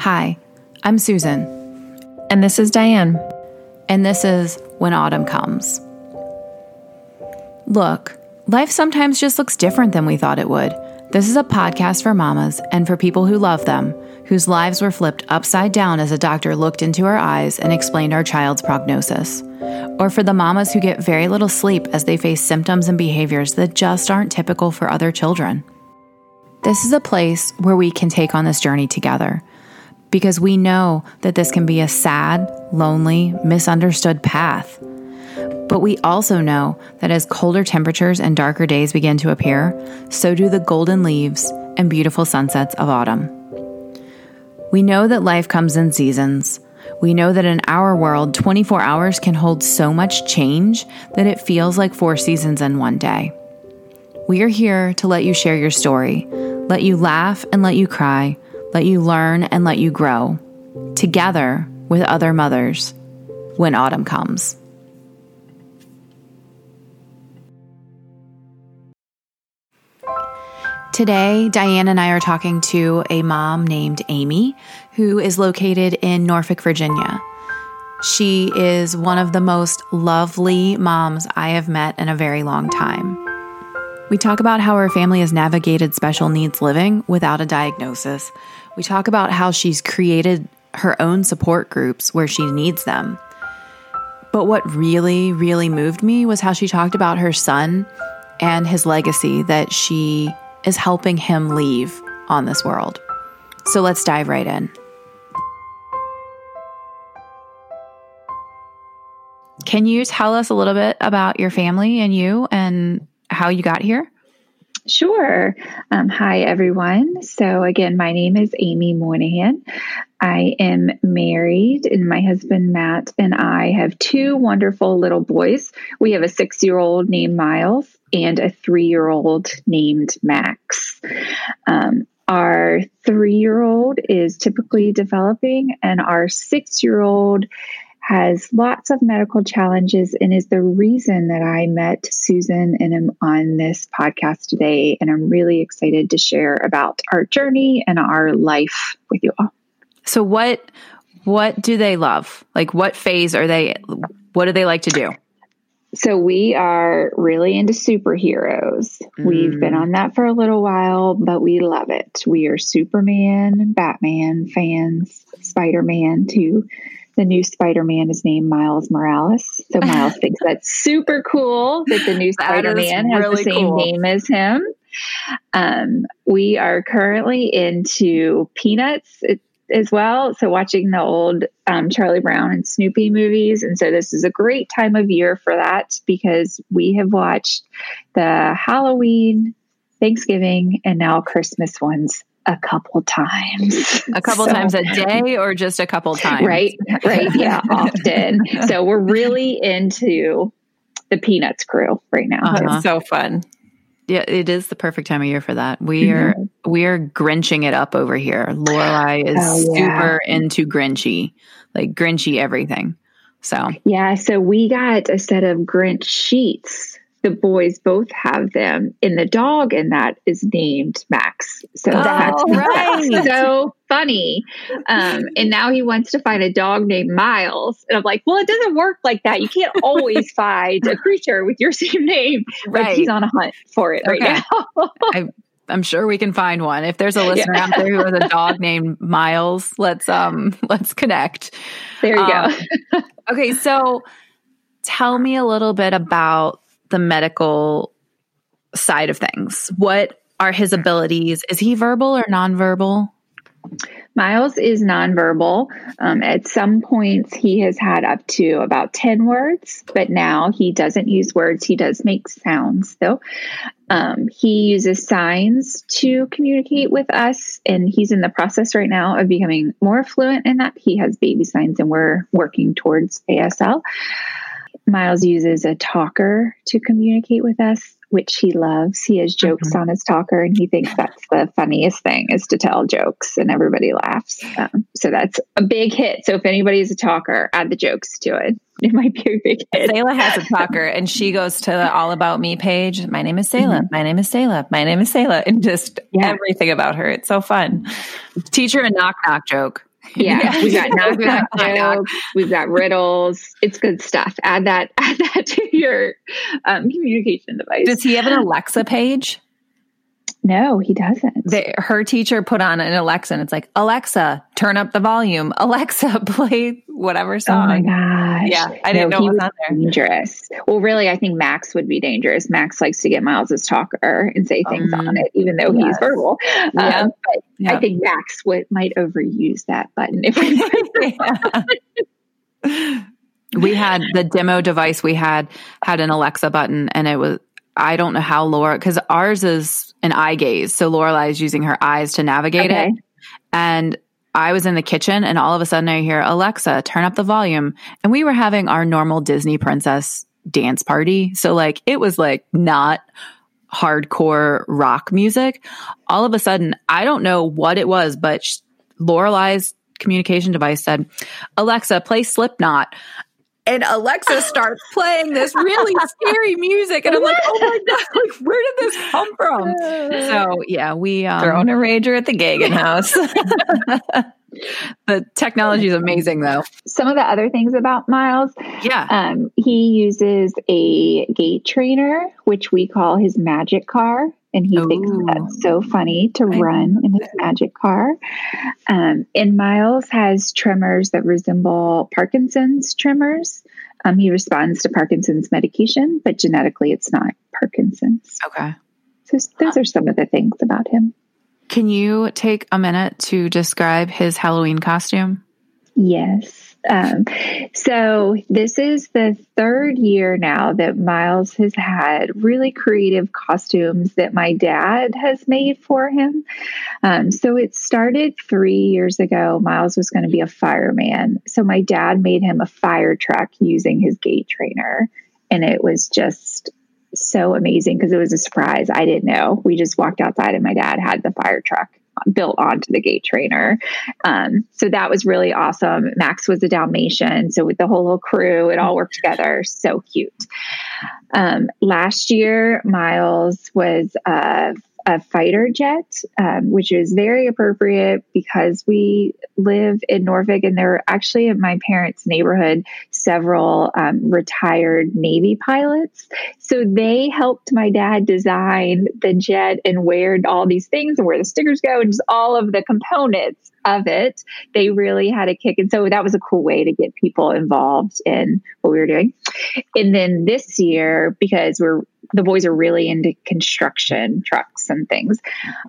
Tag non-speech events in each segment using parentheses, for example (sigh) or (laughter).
Hi, I'm Susan, And this is Diane. and this is When Autumn Comes. Look, life sometimes just looks different than we thought it would. This is a podcast for mamas and for people who love them, whose lives were flipped upside down as a doctor looked into our eyes and explained our child's prognosis. Or for the mamas who get very little sleep as they face symptoms and behaviors that just aren't typical for other children. This is a place where we can take on this journey together because we know that this can be a sad, lonely, misunderstood path. But we also know that as colder temperatures and darker days begin to appear, so do the golden leaves and beautiful sunsets of autumn. We know that life comes in seasons. We know that in our world, 24 hours can hold so much change that it feels like four seasons in one day. We are here to let you share your story, let you laugh and let you cry, let you learn and let you grow, together with other mothers when autumn comes. Today, Diane and I are talking to a mom named Amy who is located in Norfolk, Virginia. She is one of the most lovely moms I have met in a very long time. We talk about how her family has navigated special needs living without a diagnosis. We talk about how she's created her own support groups where she needs them. But what really, really moved me was how she talked about her son and his legacy that she is helping him leave on this world. So let's dive right in. Can you tell us a little bit about your family and you and how you got here? Sure. Um, hi, everyone. So, again, my name is Amy Moynihan. I am married, and my husband Matt and I have two wonderful little boys. We have a six year old named Miles and a three year old named Max. Um, our three year old is typically developing, and our six year old has lots of medical challenges and is the reason that I met Susan and am on this podcast today. And I'm really excited to share about our journey and our life with you all. So what what do they love? Like what phase are they what do they like to do? So we are really into superheroes. Mm. We've been on that for a little while, but we love it. We are Superman Batman fans, Spider-Man too the new Spider-Man is named Miles Morales. So Miles (laughs) thinks that's super cool that the new (laughs) Spider-Man has the same cool. name as him. Um, we are currently into Peanuts as well. So watching the old um, Charlie Brown and Snoopy movies. And so this is a great time of year for that because we have watched the Halloween, Thanksgiving, and now Christmas ones a couple times. A couple so, times a (laughs) day or just a couple times? Right, right. Yeah, (laughs) often. so we're really into the Peanuts crew right now. Uh-huh. It's so fun. Yeah, it is the perfect time of year for that. We mm-hmm. are we are grinching it up over here. Lorelai is oh, yeah. super into grinchy, like grinchy everything. So yeah, so we got a set of Grinch sheets the boys both have them, and the dog in that is named Max. So oh, (laughs) that's right. so funny. Um, and now he wants to find a dog named Miles, and I'm like, well, it doesn't work like that. You can't always (laughs) find a creature with your (laughs) same name. Right. Like he's on a hunt for it right now. I, I'm sure we can find one. If there's a listener yeah. out there who has a dog named Miles, let's um let's connect. There you um, go. okay, so tell me a little bit about the medical side of things. What are his abilities? Is he verbal or nonverbal? Miles is nonverbal. Um, at some points, he has had up to about 10 words, but now he doesn't use words. He does make sounds, though. Um, he uses signs to communicate with us, and he's in the process right now of becoming more fluent in that. He has baby signs, and we're working towards ASL Miles uses a talker to communicate with us, which he loves. He has jokes mm-hmm. on his talker, and he thinks that's the funniest thing is to tell jokes, and everybody laughs. Um, so that's a big hit. So if anybody's a talker, add the jokes to it. (laughs) It might be a big hit. Selah has a talker, and she goes to the All About Me page. My name is Selah. Mm-hmm. My name is Selah. My name is Selah, and just yeah. everything about her. It's so fun. Teach her a knock knock joke. Yeah, (laughs) we got knock knock jokes. We've got riddles. It's good stuff. Add that. (laughs) Add that to your um, communication device. Does he have an Alexa page? No, he doesn't. The, her teacher put on an Alexa and it's like, Alexa, turn up the volume. (laughs) Alexa, play whatever song. Oh my gosh. Yeah. I didn't no, know it was on there. Dangerous. Well, really, I think Max would be dangerous. Max likes to get Miles's talker and say things um, on it, even though yes. he's verbal. Yeah. Um, but yeah. I think Max would might overuse that button if we (laughs) We had the demo device we had had an Alexa button and it was I don't know how Laura because ours is an eye gaze. So Lorelai is using her eyes to navigate okay. it. And I was in the kitchen and all of a sudden I hear Alexa, turn up the volume. And we were having our normal Disney princess dance party. So like it was like not hardcore rock music. All of a sudden, I don't know what it was, but Lorelai's communication device said, Alexa, play Slipknot and Alexa starts playing this really scary music, and I'm like, "Oh my god! (laughs) Like, where did this come from?" So yeah, we um, throwing a rager at the Gagan house. (laughs) the technology is amazing, though. Some of the other things about Miles, yeah, um, he uses a gait trainer, which we call his magic car and he Ooh. thinks that's so funny to I run in his magic car. Um, and Miles has tremors that resemble Parkinson's tremors. Um, he responds to Parkinson's medication, but genetically it's not Parkinson's. Okay. So those are some of the things about him. Can you take a minute to describe his Halloween costume? Yes. Um, so this is the third year now that Miles has had really creative costumes that my dad has made for him. Um, so it started three years ago. Miles was going to be a fireman. So my dad made him a fire truck using his gait trainer. And it was just so amazing because it was a surprise. I didn't know. We just walked outside and my dad had the fire truck built onto the gait trainer. Um, so that was really awesome. Max was a Dalmatian. So with the whole little crew, it all worked together. So cute. Um, last year, Miles was uh, a fighter jet, um, which is very appropriate because we live in Norfolk and there are actually in my parents' neighborhood several um, retired Navy pilots. So they helped my dad design the jet and where all these things and where the stickers go and just all of the components of it. They really had a kick. And so that was a cool way to get people involved in what we were doing. And then this year, because we're the boys are really into construction trucks and things.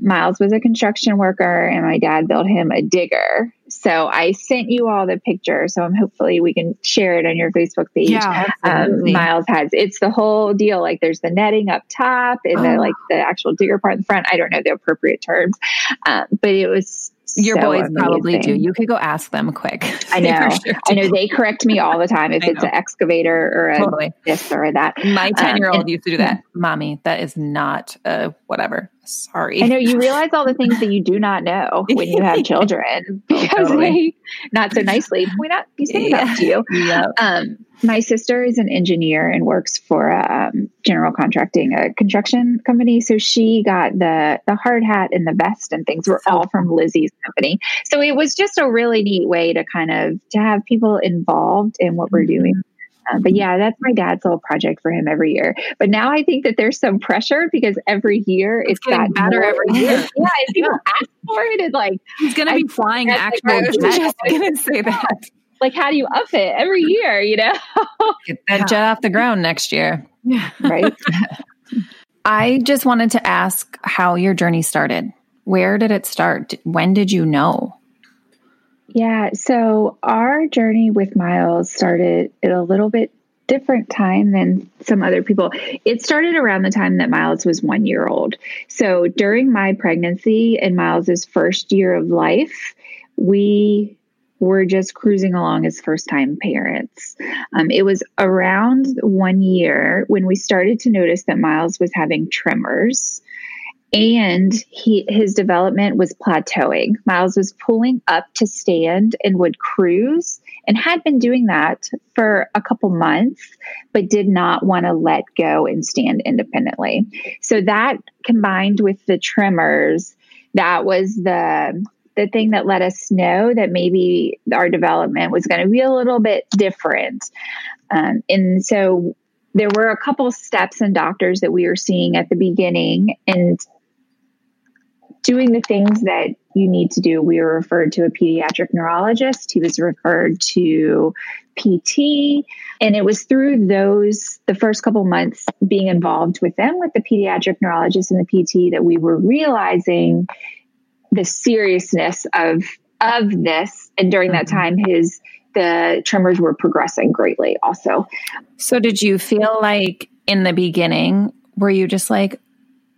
Miles was a construction worker, and my dad built him a digger. So I sent you all the picture. So I'm hopefully we can share it on your Facebook page. Yeah, um, Miles has it's the whole deal. Like there's the netting up top and oh. the like the actual digger part in the front. I don't know the appropriate terms, um, but it was your so boys amazing. probably do. You could go ask them quick. (laughs) I know. Sure I know they correct me all the time (laughs) if it's an excavator or a totally. this or that. My um, 10 year old used to do that. (laughs) Mommy, that is not a whatever. Sorry. I know you realize all the things that you do not know when you have (laughs) children (laughs) because totally. they not so nicely point out these things yeah. out to you. Yep. Um, my sister is an engineer and works for um, general contracting, a construction company. So she got the the hard hat and the vest and things were all from Lizzie's company. So it was just a really neat way to kind of to have people involved in what we're mm-hmm. doing. Uh, but yeah, that's my dad's little project for him every year. But now I think that there's some pressure because every year it's, it's gotten better more. every (laughs) year. yeah, and people ask for it, and like he's going to be flying actual. Like, I was just going (laughs) to say that. (laughs) Like how do you up it every year you know? Get that jet off the ground next year. Yeah. Right. I just wanted to ask how your journey started. Where did it start? When did you know yeah so our journey with miles started at a little bit different time than some other people. It started around the time that Miles was one year old. So during my pregnancy and Miles's first year of life, we were just cruising along as first time parents. Um, it was around one year when we started to notice that Miles was having tremors and he his development was plateauing. Miles was pulling up to stand and would cruise and had been doing that for a couple months, but did not want to let go and stand independently. So that combined with the tremors, that was the the thing that let us know that maybe our development was going to be a little bit different. Um, and so there were a couple steps and doctors that we were seeing at the beginning and doing the things that you need to do. We were referred to a pediatric neurologist. He was referred to PT. And it was through those, the first couple months being involved with them, with the pediatric neurologist and the PT, that we were realizing the seriousness of of this and during that mm-hmm. time his the tremors were progressing greatly also so did you feel like in the beginning were you just like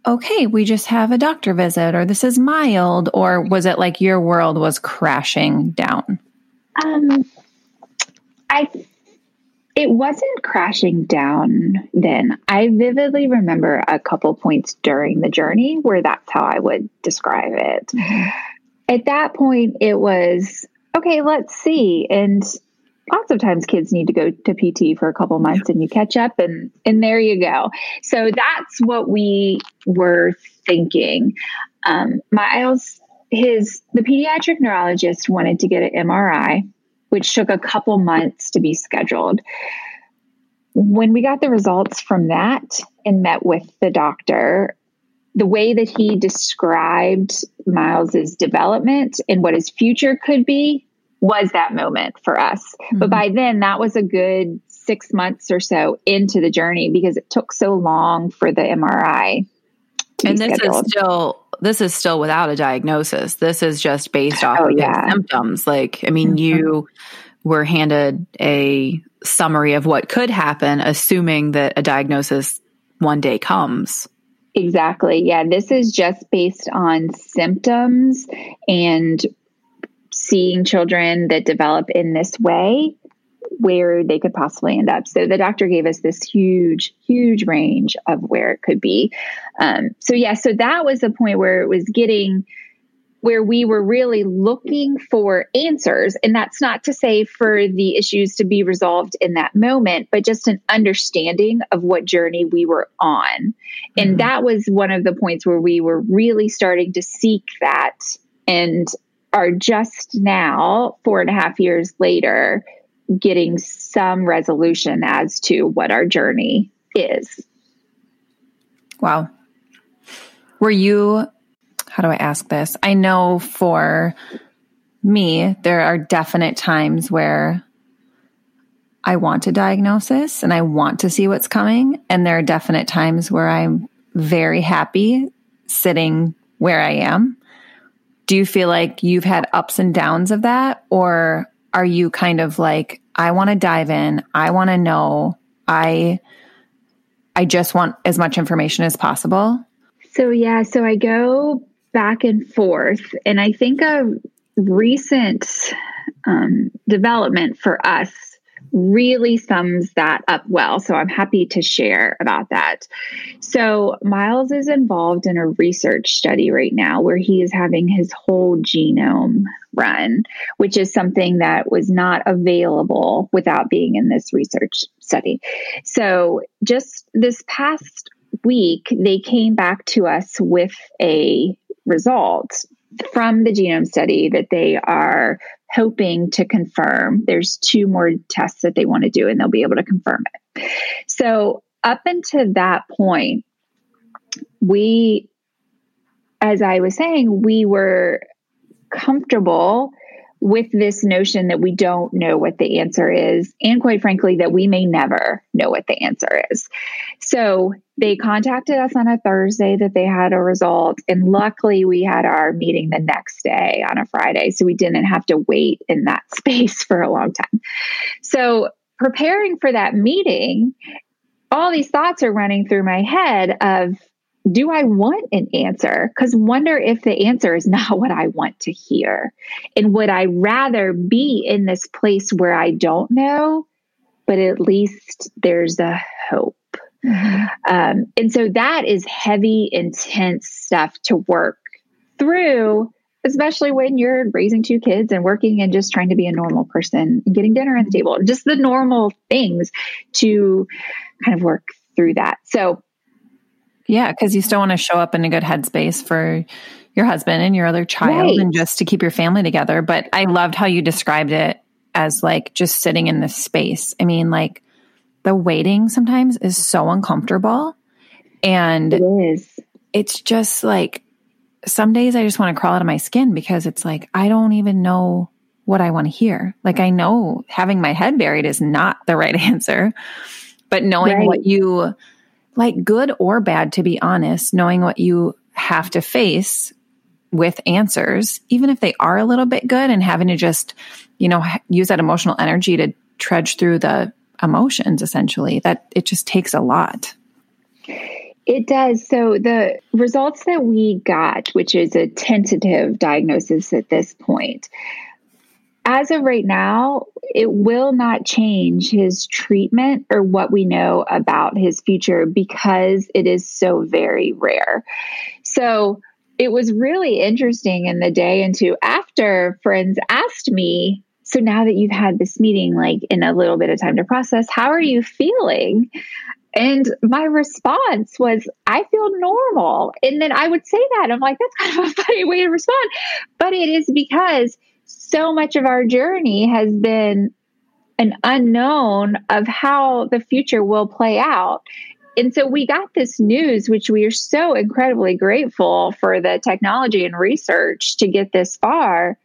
okay we just have a doctor visit or this is mild or was it like your world was crashing down um i it wasn't crashing down then. I vividly remember a couple points during the journey where that's how I would describe it. Mm-hmm. At that point, it was okay, let's see. And lots of times kids need to go to PT for a couple months and you catch up and and there you go. So that's what we were thinking. Um, Miles, his the pediatric neurologist wanted to get an MRI which took a couple months to be scheduled. When we got the results from that and met with the doctor, the way that he described Miles's development and what his future could be was that moment for us. Mm-hmm. But by then, that was a good six months or so into the journey because it took so long for the MRI. and this scheduled. is still this is still without a diagnosis. This is just based off oh, of yeah. symptoms. Like, I mean, mm-hmm. you were handed a summary of what could happen, assuming that a diagnosis one day comes. Exactly. Yeah. This is just based on symptoms and seeing children that develop in this way where they could possibly end up. So the doctor gave us this huge, huge range of where it could be. Um, so yeah, so that was the point where it was getting where we were really looking for answers. And that's not to say for the issues to be resolved in that moment, but just an understanding of what journey we were on. And mm-hmm. that was one of the points where we were really starting to seek that and are just now, four and a half years later, getting some resolution as to what our journey is. Wow. Were you, how do I ask this? I know for me, there are definite times where I want a diagnosis and I want to see what's coming. And there are definite times where I'm very happy sitting where I am. Do you feel like you've had ups and downs of that? Or are you kind of like, I want to dive in, I want to know, I I just want as much information as possible? So yeah, so I go back and forth and I think a recent um, development for us really sums that up well. So I'm happy to share about that. So Miles is involved in a research study right now where he is having his whole genome run, which is something that was not available without being in this research study. So just this past week, they came back to us with a result from the genome study that they are hoping to confirm. There's two more tests that they want to do, and they'll be able to confirm it. So, up until that point, we, as I was saying, we were comfortable with this notion that we don't know what the answer is, and quite frankly, that we may never know what the answer is. So they contacted us on a Thursday that they had a result, and luckily we had our meeting the next day on a Friday, so we didn't have to wait in that (laughs) space for a long time. So preparing for that meeting, all these thoughts are running through my head of do I want an answer? Because wonder if the answer is (laughs) not what I want to hear. And would I rather be in this place where I don't know, but at least there's a hope? Mm-hmm. Um, and so that is heavy, intense stuff to work through, especially when you're raising two kids and working and just trying to be a normal person and getting dinner on the table, just the normal things to kind of work through that. So, yeah, because you still want to show up in a good headspace for your husband and your other child right. and just to keep your family together. But I loved how you described it as like just sitting in this space. I mean, like the waiting sometimes is so uncomfortable. And it is. It's just like some days I just want to crawl out of my skin because it's like I don't even know what I want to hear. Like I know having my head buried is not the right (laughs) answer, but knowing right. what you like good or bad to be honest, knowing what you have to face with answers, even if they are a little bit good and having to just, you know, use that emotional energy to trudge through the emotions essentially that it just takes a lot it does. So the results that we got, which is a tentative diagnosis at this point, as of right now, it will not change his treatment or what we know about his future because it is so very rare. So it was really interesting in the day and two after friends asked me so now that you've had this meeting, like in a little bit of time to process, how are you feeling? And my response was, I feel normal. And then I would say that. I'm like, that's kind of a (laughs) funny way to respond. But it is because so much of our journey has been an unknown of how the future will play out. And so we got this news, which we are so incredibly grateful for the technology and research to get this far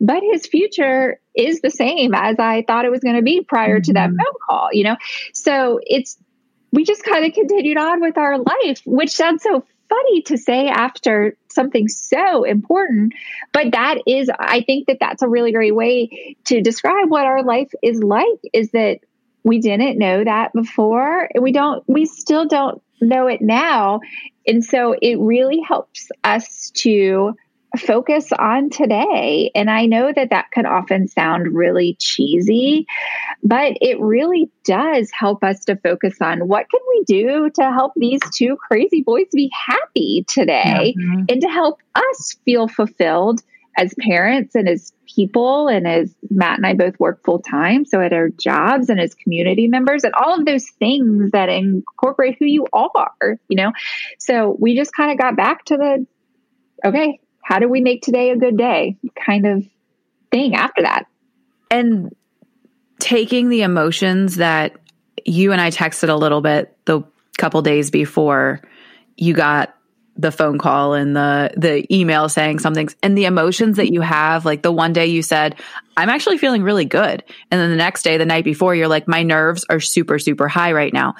but his future is the same as I thought it was going to be prior to that mm-hmm. phone call, you know? So it's, we just kind of continued on with our life, which sounds so funny to say after something so important. But that is, I think that that's a really great way to describe what our life is like is that we didn't know that before. And we don't, we still don't know it now. And so it really helps us to focus on today. And I know that that can often sound really cheesy, but it really does help us to focus on what can we do to help these two crazy boys be happy today mm-hmm. and to help us feel fulfilled as parents and as people and as Matt and I both work full time so at our jobs and as community members and all of those things that incorporate who you are you know so we just kind of got back to the okay how do we make today a good day? Kind of thing after that. And taking the emotions that you and I texted a little bit the couple days before you got the phone call and the the email saying something and the emotions that you have like the one day you said i'm actually feeling really good. And then the next day the night before you're like my nerves are super super high right now.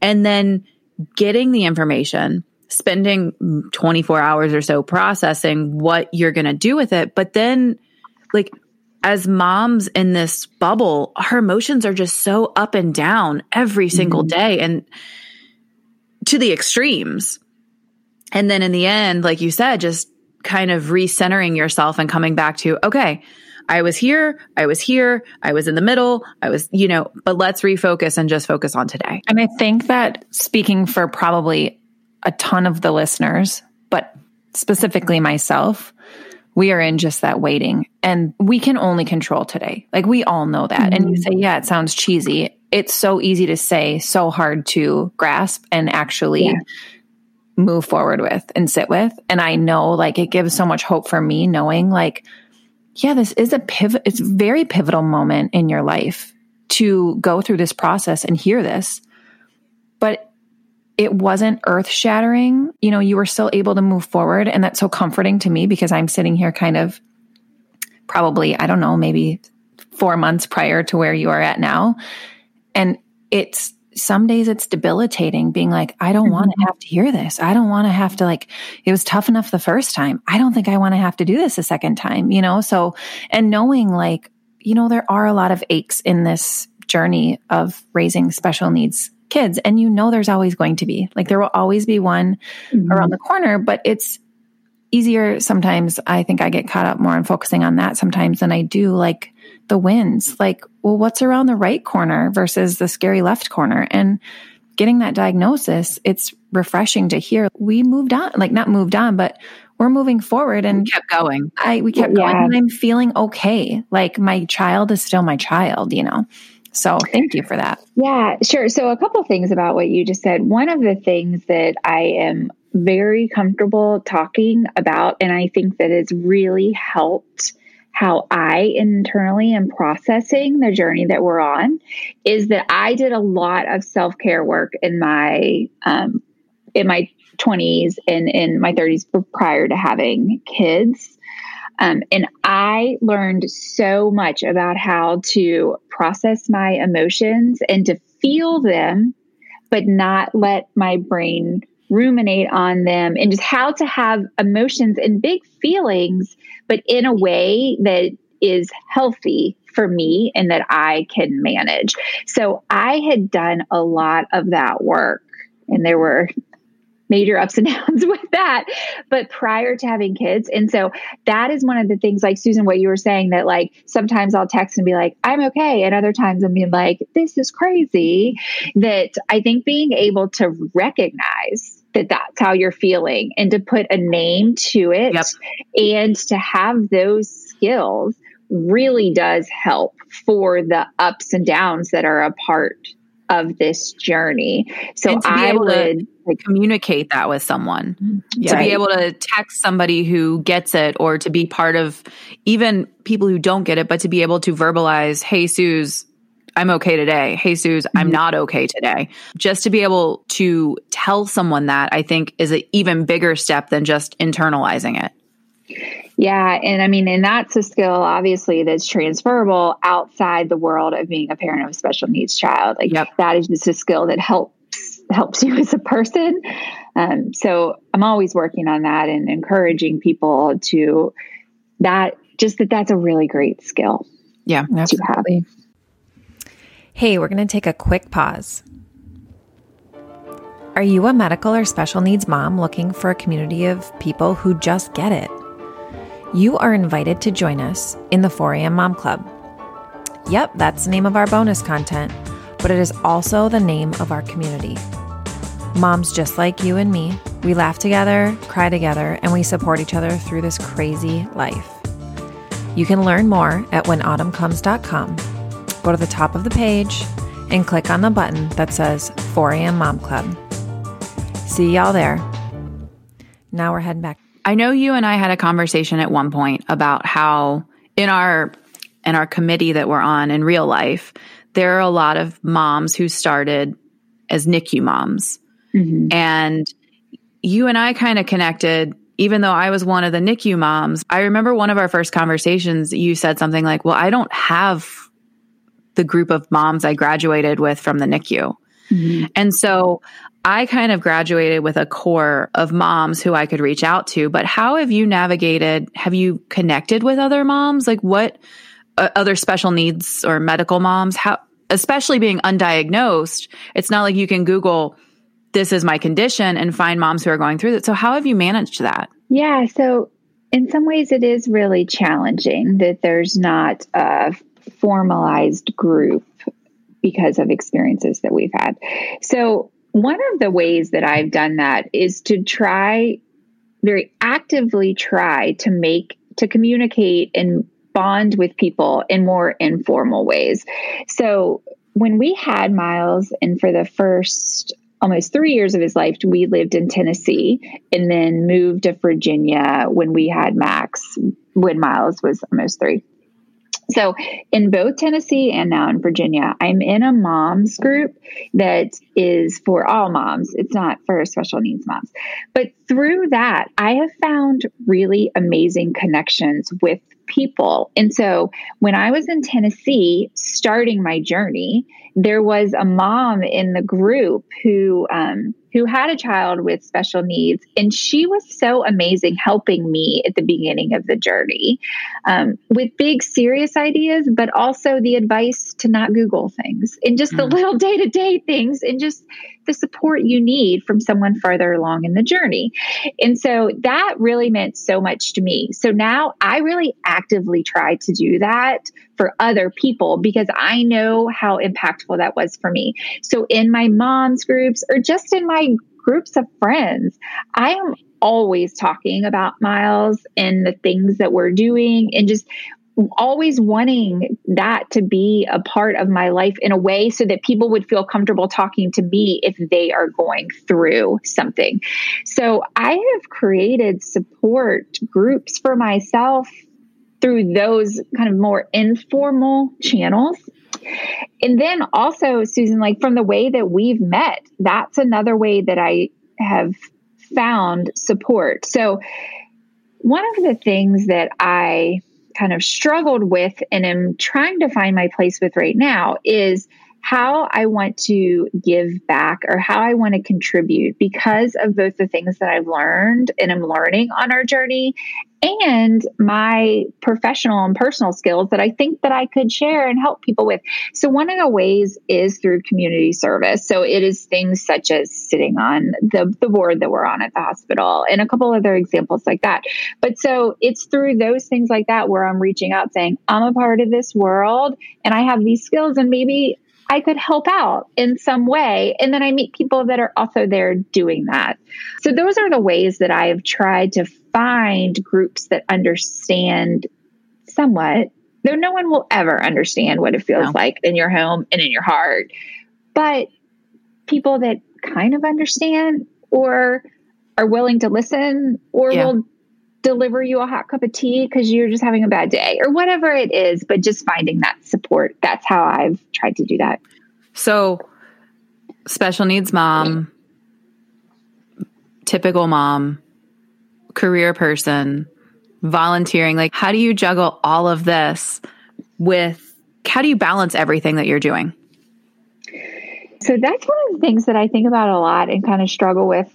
And then getting the information spending 24 hours or so processing what you're going to do with it. But then, like, as moms in this bubble, our emotions are just so up and down every single mm-hmm. day and to the extremes. And then in the end, like you said, just kind of recentering yourself and coming back to, okay, I was here, I was here, I was in the middle, I was, you know, but let's refocus and just focus on today. And I think that speaking for probably a ton of the listeners, but specifically myself, we are in just that waiting and we can only control today. Like we all know that. Mm-hmm. And you mm-hmm. say, yeah, it sounds cheesy. It's so easy to say, so hard to grasp and actually yeah. move forward with and sit with. And I know like it gives so much hope for me knowing like, yeah, this is a pivot. It's a very pivotal moment in your life to go through this process and hear this. But it wasn't earth shattering. You know, you were still able to move forward. And that's so comforting to me because I'm sitting here kind of probably, I don't know, maybe four months prior to where you are at now. And it's some days it's debilitating being like, I don't mm-hmm. want to have to hear this. I don't want to have to like, it was tough enough the first time. I don't think I want to have to do this a second time, you know? So, and knowing like, you know, there are a lot of aches in this journey of raising special needs kids and you know there's always going to be. Like there will always be one mm-hmm. around the corner but it's easier sometimes i think i get caught up more in focusing on that sometimes than i do like the wins like well what's around the right corner versus the scary left corner? And getting that diagnosis it's refreshing to hear. We moved on like not moved on but we're moving forward and we kept going. I we kept yeah. going and i'm feeling okay. Like my child is still my child you know so thank you for that. Yeah, sure. So a couple things about what you just said. One of the things that I am very comfortable talking about, and I think that has really helped how I internally am processing the journey that we're on, is that I did a lot of self care work in my um, in my 20s and in my 30s prior to having kids. Um, and I learned so much about how to process my emotions and to feel them, but not let my brain ruminate on them and just how to have emotions and big feelings, but in a way that is healthy for me and that I can manage. So I had done a lot of that work. And there were major ups and (laughs) downs with that but prior to having kids and so that is one of the things like susan what you were saying that like sometimes i'll text and be like i'm okay and other times i'm being like this is crazy that i think being able to recognize that that's how you're feeling and to put a name to it yep. and to have those skills really does help for the ups and downs that are a part of this journey. So I would to communicate that with someone, right. to be able to text somebody who gets it, or to be part of even people who don't get it, but to be able to verbalize, "Hey, Suze." I'm okay today. Hey, Suze, mm-hmm. I'm not okay today. Just to be able to tell someone that, I think, is an even bigger step than just internalizing it. Yeah. And I mean, and that's a skill, obviously, that's transferable outside the world of being a parent of a special needs child. Like, yep. that is just a skill that helps helps (laughs) you as a person. Um, so I'm always working on that and encouraging people to that just that that's a really great skill. Yeah, absolutely. Hey, we're going to take a quick pause. Are you a medical or special needs mom looking for a community of people who just get it? you are invited to join us in the 4am Mom Club. Yep, that's the name of our bonus content, but it is also the name of our community. Moms just like you and me, we laugh together, cry together, and we support each other through this crazy life. You can learn more at whenautumncomes.com. Go to the top of the page and click on the button that says 4am Mom Club. See y'all there. Now we're heading back I know you and I had a conversation at one point about how in our in our committee that we're on in real life, there are a lot of moms who started as NICU moms. Mm-hmm. And you and I kind of connected even though I was one of the NICU moms. I remember one of our first conversations you said something like, "Well, I don't have the group of moms I graduated with from the NICU." Mm-hmm. And so I kind of graduated with a core of moms who I could reach out to, but how have you navigated? Have you connected with other moms? Like what uh, other special needs or medical moms? How, especially being undiagnosed, it's not like you can Google, this is my condition and find moms who are going through it. So how have you managed that? Yeah. So in some ways it is really challenging that there's not a formalized group because of experiences that we've had. So one of the ways that I've done that is to try very actively try to make to communicate and bond with people in more informal ways. So when we had Miles and for the first almost three years of his life, we lived in Tennessee and then moved to Virginia when we had Max, when Miles was almost three. So, in both Tennessee and now in Virginia, I'm in a moms group that is for all moms. It's not for special needs moms. But through that, I have found really amazing connections with people. And so when I was in Tennessee starting my journey, there was a mom in the group who um, who had a child with special needs, and she was so amazing helping me at the beginning of the journey um, with big serious ideas, but also the advice to not Google things and just mm. the little day to day things and just the support you need from someone further along in the journey. And so that really meant so much to me. So now I really actively try to do that for other people because I know how impactful that was for me. So in my mom's groups or just in my groups of friends, I am always talking about Miles and the things that we're doing and just always wanting that to be a part of my life in a way so that people would feel comfortable talking to me if they are going through something. So I have created support groups for myself through those kind of more informal channels. And then also, Susan, like from the way that we've met, that's another way that I have found support. So, one of the things that I kind of struggled with and am trying to find my place with right now is how I want to give back or how I want to contribute because of both the things that I've learned and I'm learning on our journey and my professional and personal skills that I think that I could share and help people with. So one of the ways is through community service. So it is things such as sitting on the, the board that we're on at the hospital and a couple other examples like that. But so it's through those things like that where I'm reaching out saying, I'm a part of this world and I have these skills and maybe I could help out in some way. And then I meet people that are also there doing that. So those are the ways that I've tried to find groups that understand somewhat, though no one will ever understand what it feels no. like in your home and in your heart. But people that kind of understand or are willing to listen or yeah. will deliver you a hot cup of tea because you're just having a bad day or whatever it is, but just finding that support. That's how I've tried to do that. So, special needs mom, typical mom, career person, volunteering. Like, how do you juggle all of this with how do you balance everything that you're doing? So, that's one of the things that I think about a lot and kind of struggle with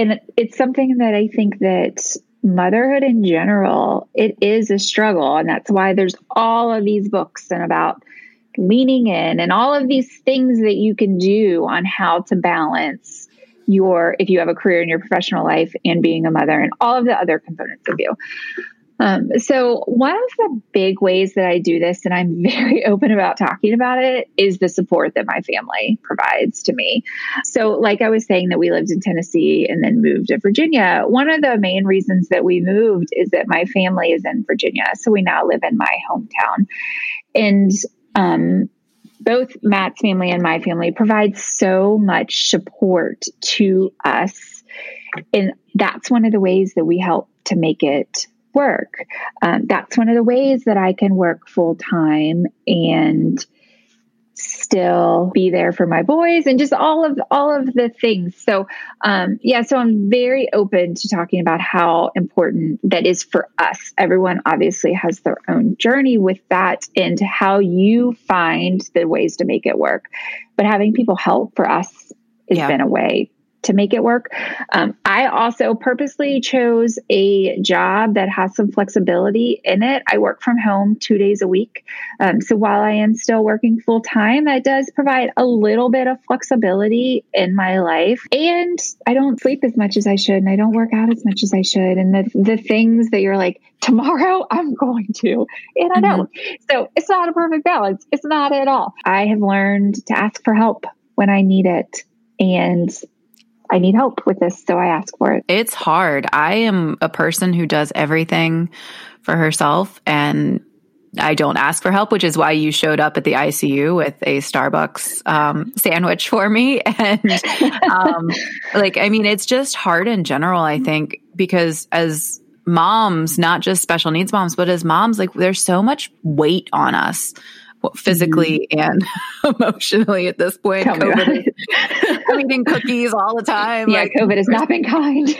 and it's something that I think that motherhood in general, it is a struggle. And that's why there's all of these books and about leaning in and all of these things that you can do on how to balance your, if you have a career in your professional life and being a mother and all of the other components of you. Um, so, one of the big ways that I do this, and I'm (laughs) very open about talking about it, is the support that my family provides to me. So, like I was saying, that we lived in Tennessee and then moved to Virginia. One of the main reasons that we moved is that my family is in Virginia. So, we now live in my hometown. And um, both Matt's family and my family provide so much support to us. And that's one of the ways that we help to make it work. Um, that's one of the ways that I can work full time and still be there for my boys and just all of all of the things so um yeah so i'm very open to talking about how important that is for us everyone obviously has their own journey with that and how you find the ways to make it work but having people help for us has yeah. been a way to make it work. Um, I also purposely chose a job that has some flexibility in it. I work from home two days a week. Um, so while I am still working full time, that does provide a little bit of flexibility in my life. And I don't sleep as much as I should, and I don't work out as much as I should. And the, the things that you're like, tomorrow (laughs) I'm going to, and I don't. Mm-hmm. So it's not a perfect balance. It's not at all. I have learned to ask for help when I need it. And I need help with this. So I ask for it. It's hard. I am a person who does everything for herself and I don't ask for help, which is why you showed up at the ICU with a Starbucks um, sandwich for me. (laughs) And um, like, I mean, it's just hard in general, I think, because as moms, not just special needs moms, but as moms, like, there's so much weight on us physically mm-hmm. and (laughs) emotionally at this point. Tell COVID, I'm (laughs) eating cookies all the time. Yeah, like, COVID has not been kind. (laughs)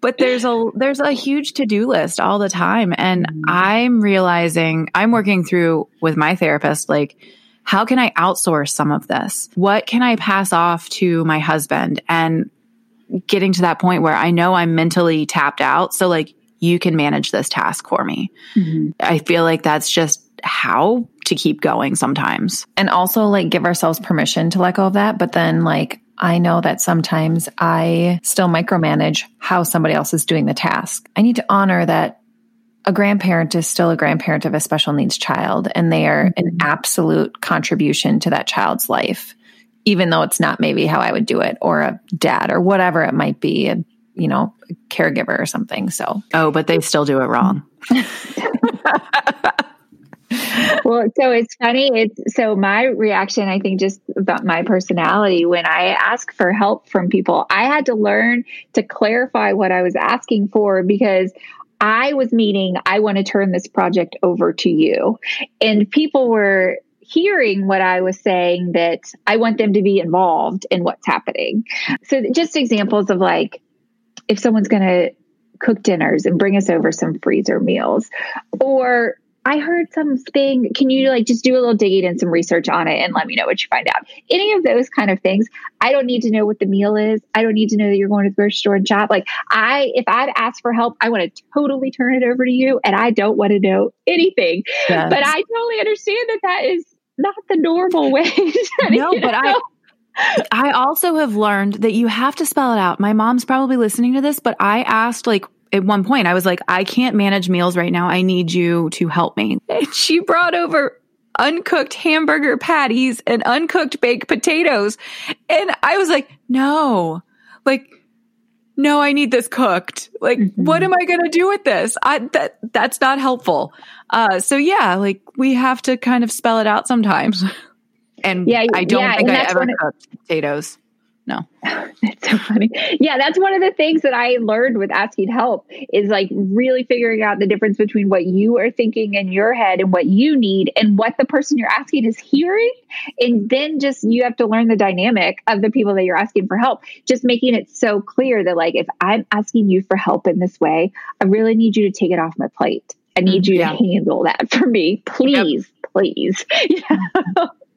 but there's a there's a huge to-do list all the time and mm-hmm. i'm realizing i'm working through with my therapist like how can i outsource some of this what can i pass off to my husband and getting to that point where i know i'm mentally tapped out so like you can manage this task for me mm-hmm. i feel like that's just how to keep going sometimes and also like give ourselves permission to let go of that but then like I know that sometimes I still micromanage how somebody else is doing the task. I need to honor that a grandparent is still a grandparent of a special needs child and they are an mm-hmm. absolute contribution to that child's life, even though it's not maybe how I would do it or a dad or whatever it might be, a, you know, caregiver or something. So, oh, but they still do it wrong. (laughs) well, so it's funny. It's so my reaction, I think, just about my personality when I ask for help from people, I had to learn to clarify what I was asking for because I was meaning, I want to turn this project over to you. And people were hearing what I was saying that I want them to be involved in what's happening. So, just examples of like, if someone's going to cook dinners and bring us over some freezer meals, or I heard something. Can you like just do a little digging and some research on it and let me know what you find out? Any of those kind of things. I don't need to know what the meal is. I don't need to know that you're going to the grocery store and shop. Like I, if I'd ask for help, I want to totally turn it over to you, and I don't want to know anything. Yes. But I totally understand that that is not the normal way. (laughs) no, but? I. I also have learned that you have to spell it out. My mom's probably listening to this, but I asked like at one point I was like, I can't manage meals right now. I need you to help me. (laughs) And she brought over uncooked hamburger patties and uncooked baked potatoes. And I was like, no, like, no, I need this cooked. Like, mm-hmm. what am I going to do with this? I, that, that's not helpful. Uh, so yeah, like we have to kind of spell it out sometimes. (laughs) And yeah, I don't yeah, think I ever cooked potatoes. No. (laughs) It's so funny. Yeah, that's one of the things that I learned with asking help is like really figuring out the difference between what you are thinking in your head and what you need and what the person you're asking is hearing. And then just you have to learn the dynamic of the people that you're asking for help, just making it so clear that like if I'm asking you for help in this way, I really need you to take it off my plate. I need mm, you yeah. to handle that for me. Please, yep. please. Yeah (laughs)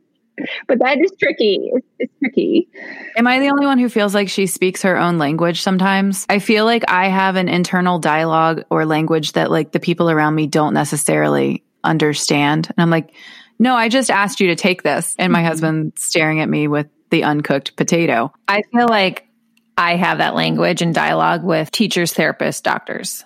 but that is tricky. It's, it's, tricky. Am I the only one who feels like she speaks her own language sometimes? I feel like I have an internal dialogue or language that like the people around me don't necessarily understand. And I'm like, no, I just asked you to take this. And my mm-hmm. husband staring at me with the uncooked potato. I feel like I have that language and dialogue with teachers, therapists, doctors.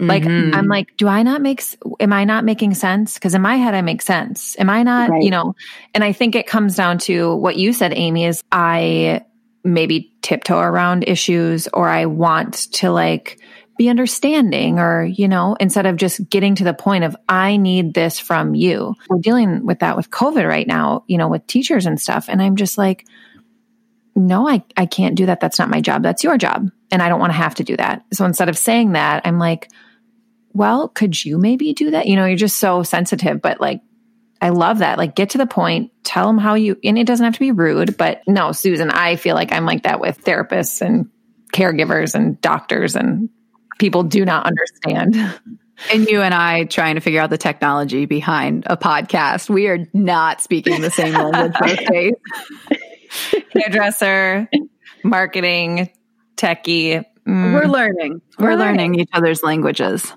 Like mm-hmm. I'm like, do I not make? Am I not making sense? Because in my head, I make sense. Am I not? Right. You know, and I think it comes down to what you said, Amy. Is I maybe tiptoe around issues, or I want to like be understanding, or you know, instead of just getting to the point of I need this from you. We're dealing with that with COVID right now, you know, with teachers and stuff, and I'm just like, no, I I can't do that. That's not my job. That's your job, and I don't want to have to do that. So instead of saying that, I'm like well, could you maybe do that? You know, you're just so sensitive, but like, I love that. Like, get to the point, tell them how you, and it doesn't have to be rude, but no, Susan, I feel like I'm like that with therapists and caregivers and doctors, and people do not understand. (laughs) And you and I trying to figure out the technology behind a podcast. We are not speaking the same language. (laughs) Hairdresser, marketing, techie. Mm. We're learning. We're, We're learning. learning each other's languages.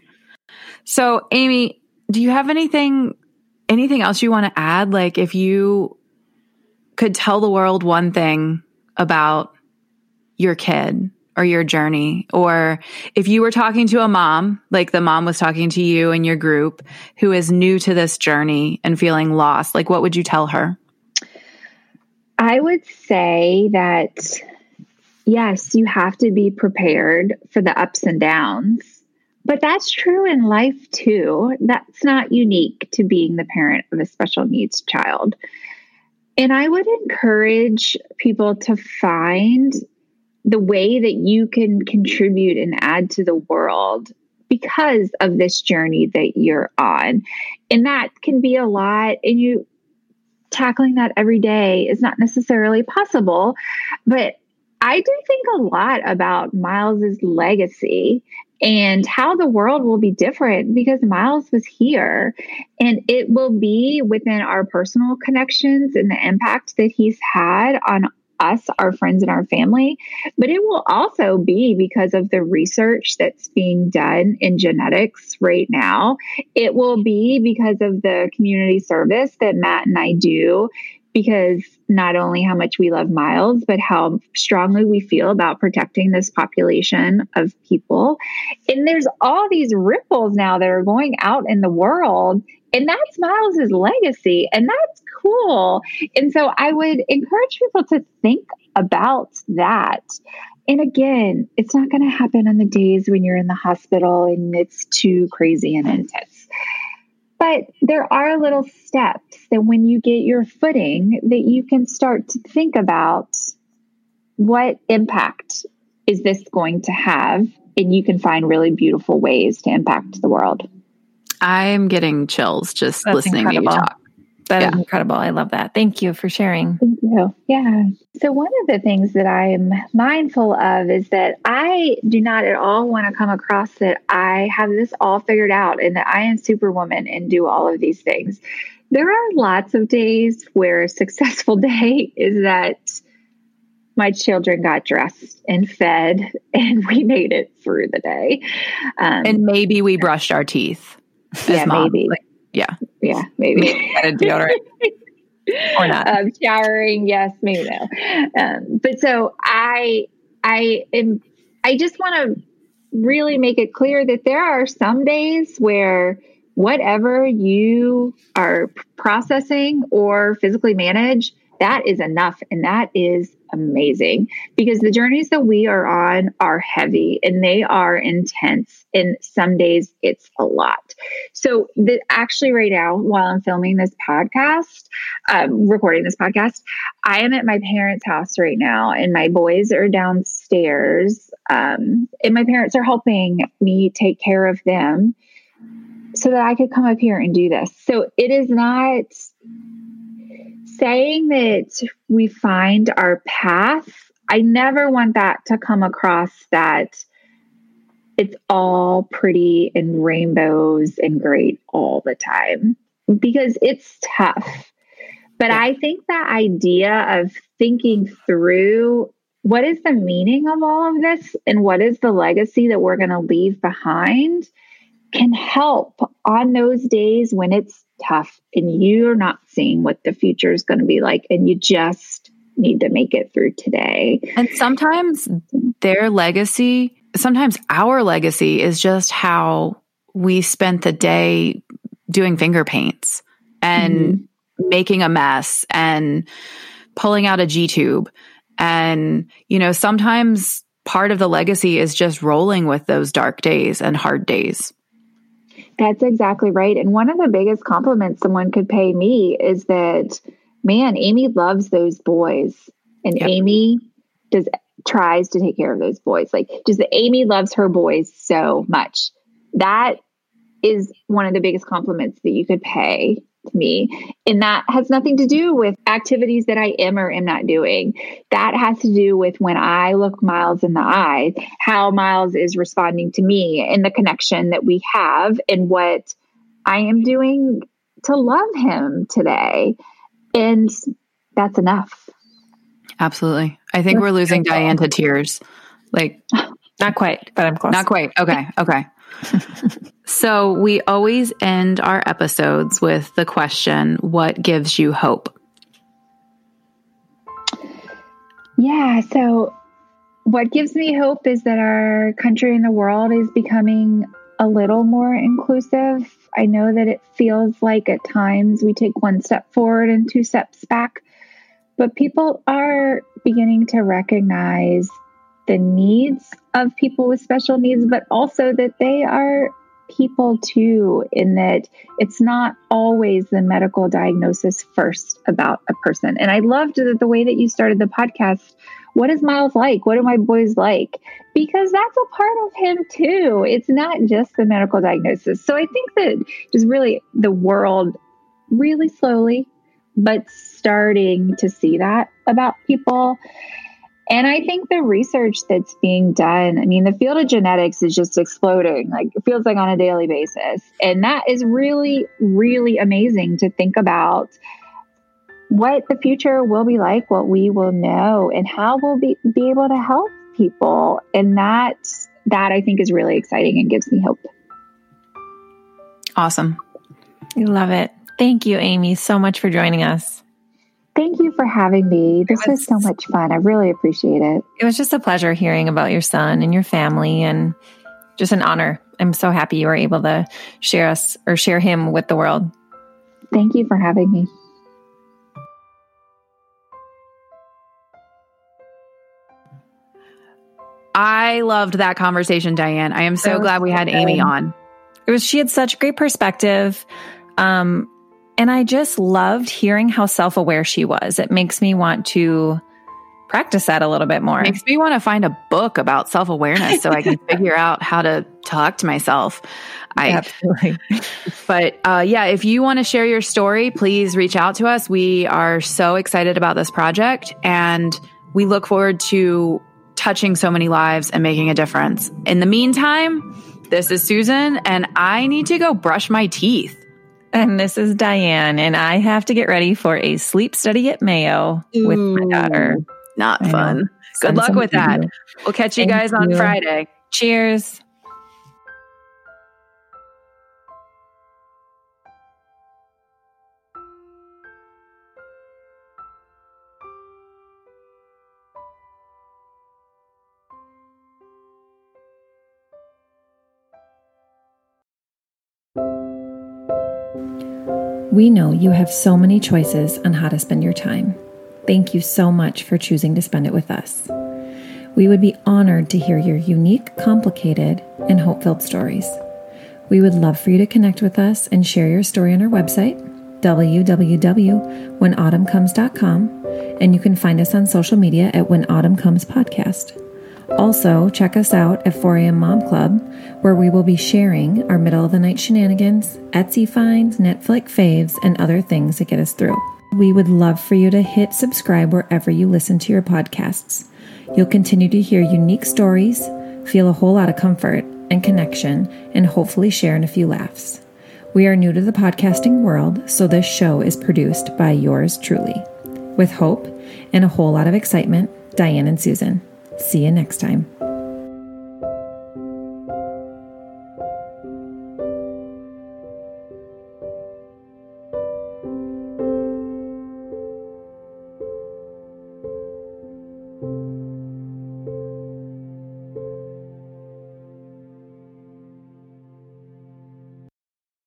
So, Amy, do you have anything anything else you want to add? Like if you could tell the world one thing about your kid or your journey, or if you were talking to a mom, like the mom was talking to you in your group who is new to this journey and feeling lost, like what would you tell her? I would say that yes, you have to be prepared for the ups and downs but that's true in life too. That's not unique to being the parent of a special needs child. And I would encourage people to find the way that you can contribute and add to the world because of this journey that you're on. And that can be a lot. And you tackling that every day is not necessarily possible, but I do think a lot about Miles's legacy and how the world will be different because Miles was here. And it will be within our personal connections and the impact that he's had on us, our friends, and our family, but it will also be because of the research that's being done in genetics right now. It will be because of the community service that Matt and I do because not only how much we love Miles, but how strongly we feel about protecting this population of people. And there's all these ripples now that are going out in the world. And that's Miles's legacy. And that's cool. And so I would encourage people to think about that. And again, it's not going to happen on the days when you're in the hospital and it's too crazy and intense. But there are little steps that when you get your footing that you can start to think about what impact is this going to have and you can find really beautiful ways to impact the world. I'm getting chills just That's listening incredible. to you talk. That yeah. is incredible. I love that. Thank you for sharing. Thank you. Yeah. So, one of the things that I'm mindful of is that I do not at all want to come across that I have this all figured out and that I am superwoman and do all of these things. There are lots of days where a successful (laughs) day is that my children got dressed and fed and (laughs) we made it through the day. Um, and maybe we brushed our teeth. Yeah, maybe. Like, yeah. Yeah, maybe. deodorant. (laughs) or not. Um, showering, yes, maybe no. Um, but so I, I am, I just want to really make it clear that there are some days where whatever you are processing or physically manage, that is enough. And that is amazing because the journeys that we are on are heavy and they are intense. And some days it's a lot. So, the, actually, right now, while I'm filming this podcast, um, recording this podcast, I am at my parents' house right now, and my boys are downstairs. Um, and my parents are helping me take care of them so that I could come up here and do this. So, it is not saying that we find our path, I never want that to come across that it's all pretty and rainbows and great all the time because it's tough. But yeah. I think that idea of thinking through what is the meaning of all of this and what is the legacy that we're going to leave behind can help on those days when it's tough and you're not seeing what the future is going to be like and you just need to make it through today. And sometimes their legacy, sometimes our legacy is just how we spent the day doing finger paints and mm-hmm. making a mess and pulling out a G tube. And, you know, sometimes part of the legacy is just rolling with those dark days and hard days. That's exactly right. And one of the biggest compliments someone could pay me is that, man, Amy loves those boys. And yep. Amy does tries to take care of those boys. Like just that Amy loves her boys so much. That is one of the biggest compliments that you could pay me. And that has nothing to do with activities that I am or am not doing. That has to do with when I look Miles in the eye, how Miles is responding to me and the connection that we have and what I am doing to love him today. And that's enough. Absolutely. I think we're losing Diane to tears. Like, not quite, but I'm close. Not quite. Okay. Okay. So we always end our episodes with the question what gives you hope? Yeah. So, what gives me hope is that our country and the world is becoming a little more inclusive. I know that it feels like at times we take one step forward and two steps back, but people are beginning to recognize the needs of people with special needs, but also that they are people too, in that it's not always the medical diagnosis first about a person. And I loved that the way that you started the podcast. What is Miles like? What are my boys like? Because that's a part of him too. It's not just the medical diagnosis. So I think that just really the world, really slowly, but starting to see that about people And I think the research that's being done, I mean, the field of genetics is just exploding, like it feels like on a daily basis. And that is really, really amazing to think about what the future will be like, what we will know, and how we'll be, be able to help people. And that that I think is really exciting and gives me hope. Awesome. I love it. Thank you, Amy, so much for joining us. Thank you for having me. This was, was so much fun. I really appreciate it. It was just a pleasure hearing about your son and your family and just an honor. I'm so happy you were able to share us or share him with the world. Thank you for having me. I loved that conversation, Diane. I am so glad we had Amy on. It was she had such great perspective. Um, and I just loved hearing how self aware she was. It makes me want to practice that a little bit more. Makes me want to find a book about self awareness so I can (laughs) figure out how to talk to myself. I, Absolutely. But uh, yeah, if you want to share your story, please reach out to us. We are so excited about this project and we look forward to touching so many lives and making a difference. In the meantime, this is Susan, and I need to go brush my teeth. And this is Diane, and I have to get ready for a sleep study at Mayo Ooh, with my daughter. Not fun. Good luck with that. We'll catch you Thank guys on you. Friday. Cheers. We know you have so many choices on how to spend your time. Thank you so much for choosing to spend it with us. We would be honored to hear your unique, complicated, and hope filled stories. We would love for you to connect with us and share your story on our website, www.whenautumncomes.com, and you can find us on social media at When Autumn Comes Podcast. Also, check us out at 4am Mom Club, where we will be sharing our middle of the night shenanigans, Etsy finds, Netflix faves, and other things that get us through. We would love for you to hit subscribe wherever you listen to your podcasts. You'll continue to hear unique stories, feel a whole lot of comfort and connection, and hopefully share in a few laughs. We are new to the podcasting world, so this show is produced by yours truly. With hope and a whole lot of excitement, Diane and Susan. See you next time.